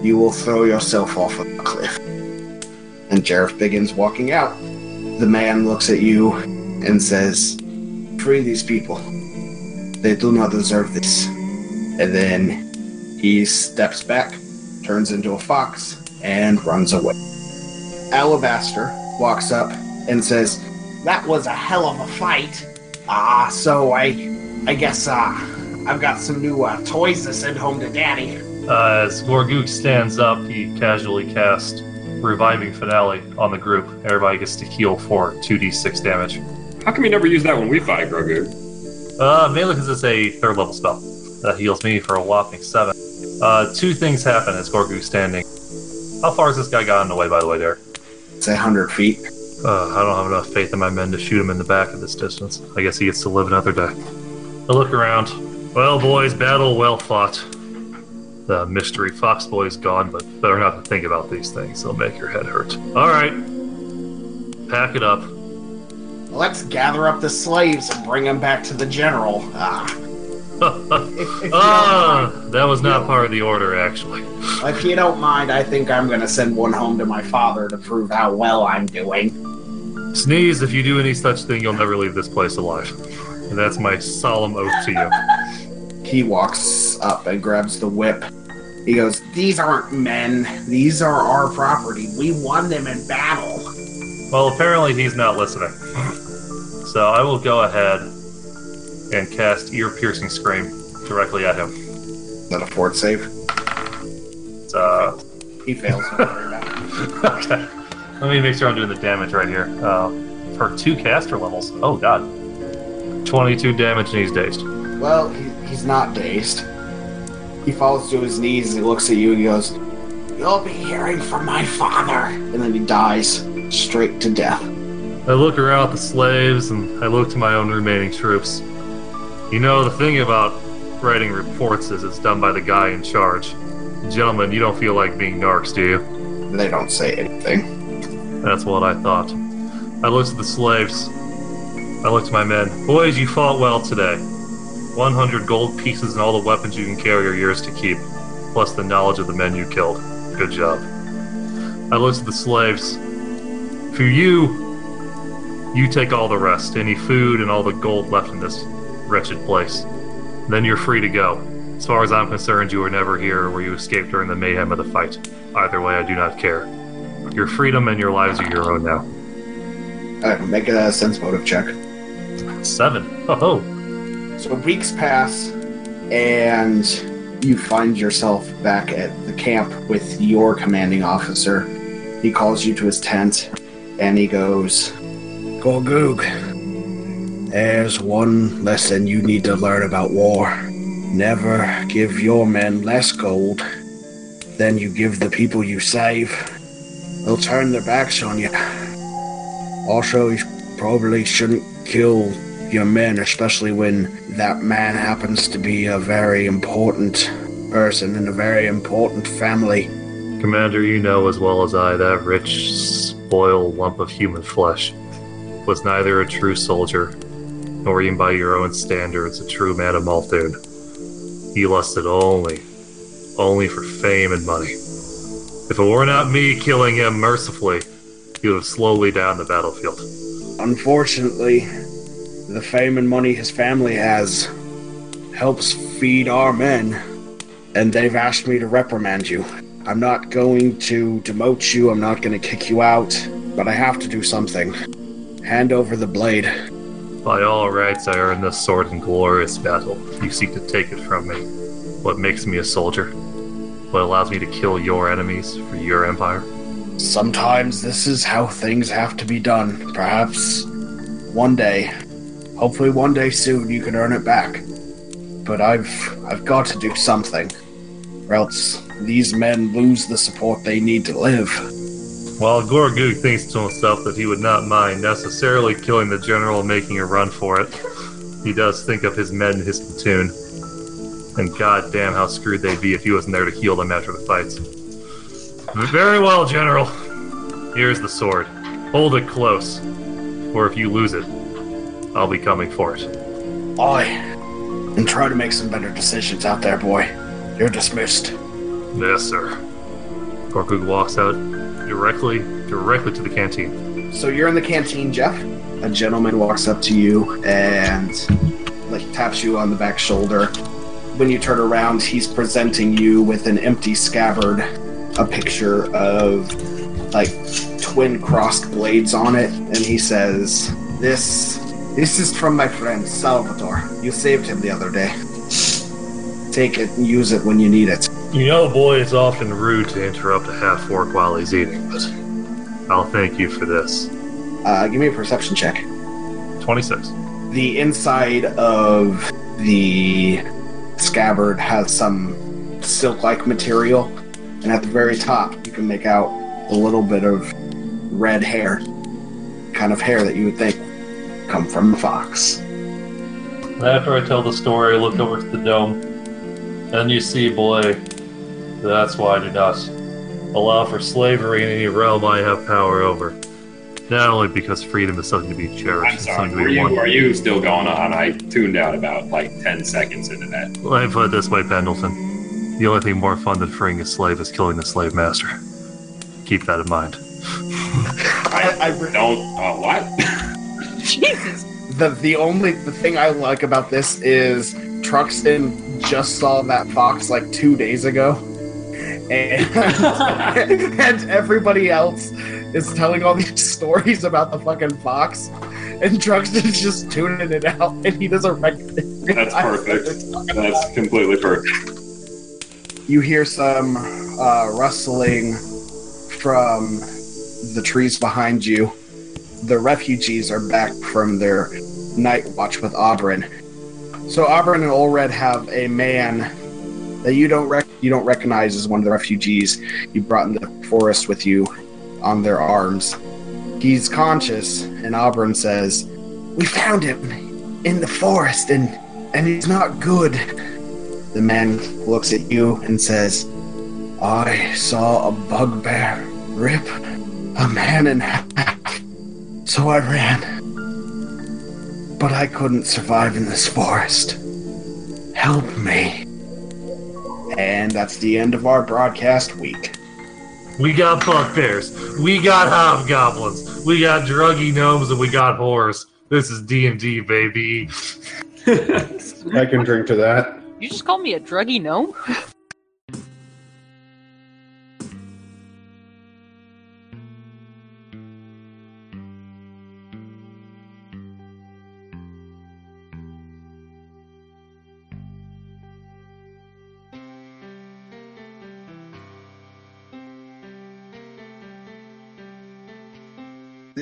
you will throw yourself off a cliff. And Jareth begins walking out. The man looks at you and says, Free these people. They do not deserve this. And then he steps back, turns into a fox, and runs away. Alabaster walks up and says, That was a hell of a fight. Ah, so I I guess uh I've got some new uh, toys to send home to Daddy. Uh, as Gorgug stands up, he casually casts Reviving Finale on the group. Everybody gets to heal for 2d6 damage. How come you never use that when we fight, Grogu? Uh, mainly because it's a third level spell that heals me for a whopping 7. Uh, two things happen as Gorgug's standing. How far has this guy gotten away, by the way, Derek? It's a hundred feet. Uh, I don't have enough faith in my men to shoot him in the back at this distance. I guess he gets to live another day. I look around. Well, boys, battle well fought. The mystery fox boy's gone, but better not to think about these things. They'll make your head hurt. All right, pack it up. Let's gather up the slaves and bring them back to the general. Ah, ah, that was not part of the order, actually. if you don't mind, I think I'm gonna send one home to my father to prove how well I'm doing. Sneed, if you do any such thing, you'll never leave this place alive. And that's my solemn oath to you. He walks up and grabs the whip. He goes, These aren't men. These are our property. We won them in battle. Well, apparently he's not listening. So I will go ahead and cast Ear Piercing Scream directly at him. Is that a fort save? It's, uh, He fails. Don't worry about it. okay. Let me make sure I'm doing the damage right here. Uh, for two caster levels. Oh, God. 22 damage and he's dazed. Well, he, he's not dazed. He falls to his knees and he looks at you and he goes, You'll be hearing from my father. And then he dies straight to death. I look around at the slaves and I look to my own remaining troops. You know, the thing about writing reports is it's done by the guy in charge. Gentlemen, you don't feel like being narcs, do you? They don't say anything. That's what I thought. I looked at the slaves. I looked at my men. Boys, you fought well today. 100 gold pieces and all the weapons you can carry are yours to keep, plus the knowledge of the men you killed. Good job. I at the slaves. For you, you take all the rest, any food and all the gold left in this wretched place. Then you're free to go. As far as I'm concerned, you were never here or you escaped during the mayhem of the fight. Either way, I do not care. Your freedom and your lives are your own now. Uh, make a sense motive check. Seven. Oh, So weeks pass, and you find yourself back at the camp with your commanding officer. He calls you to his tent, and he goes, Gorgug, there's one lesson you need to learn about war. Never give your men less gold than you give the people you save. They'll turn their backs on you. Also, you probably shouldn't kill your men, especially when that man happens to be a very important person in a very important family. Commander, you know as well as I that rich, spoiled lump of human flesh was neither a true soldier, nor even by your own standards a true man of Malthun. He lusted only, only for fame and money. If it were not me killing him mercifully, he would have slowly down the battlefield. Unfortunately, the fame and money his family has helps feed our men, and they've asked me to reprimand you. I'm not going to demote you, I'm not going to kick you out, but I have to do something. Hand over the blade. By all rights, I earned this sword in glorious battle. You seek to take it from me. What makes me a soldier? What allows me to kill your enemies for your empire? Sometimes this is how things have to be done. Perhaps one day, hopefully one day soon, you can earn it back. But I've I've got to do something, or else these men lose the support they need to live. While Gorgug thinks to himself that he would not mind necessarily killing the general and making a run for it, he does think of his men in his platoon. And goddamn how screwed they'd be if he wasn't there to heal them after the fights. Very well, General. Here's the sword. Hold it close, or if you lose it, I'll be coming for it. Aye. And try to make some better decisions out there, boy. You're dismissed. Yes, sir. Gorgug walks out directly, directly to the canteen. So you're in the canteen, Jeff. A gentleman walks up to you and like taps you on the back shoulder. When you turn around, he's presenting you with an empty scabbard, a picture of like twin crossed blades on it, and he says, "This this is from my friend Salvatore. You saved him the other day. Take it and use it when you need it." You know, boy, it's often rude to interrupt a half orc while he's eating, but I'll thank you for this. Uh, give me a perception check. 26. the inside of the scabbard has some silk-like material, and at the very top, you can make out a little bit of red hair, kind of hair that you would think come from a fox. After I tell the story, I look over to the dome, and you see, boy, that's why I do not allow for slavery in any realm I have power over. Not only because freedom is something to be cherished, I'm it's sorry. something to Were be you, won. are you still going on? I tuned out about like 10 seconds into that. Let me put it this way, Pendleton. The only thing more fun than freeing a slave is killing the slave master. Keep that in mind. I, I Don't. Uh, what? Jesus. the the only the thing I like about this is Truxton just saw that fox like two days ago, and and everybody else is telling all these stories about the fucking fox, and Truxton's just tuning it out, and he doesn't recognize. It. That's perfect. That's completely perfect. You hear some uh, rustling from the trees behind you. The refugees are back from their night watch with Oberyn. So Oberyn and Olred have a man that you don't rec- you don't recognize as one of the refugees you brought in the forest with you on their arms. He's conscious, and Oberyn says, "We found him in the forest, and and he's not good." The man looks at you and says, I saw a bugbear rip a man in half, so I ran. But I couldn't survive in this forest. Help me. And that's the end of our broadcast week. We got bugbears. We got hobgoblins. We got druggy gnomes, and we got whores. This is D and D, baby. I can drink to that. You just call me a druggy gnome?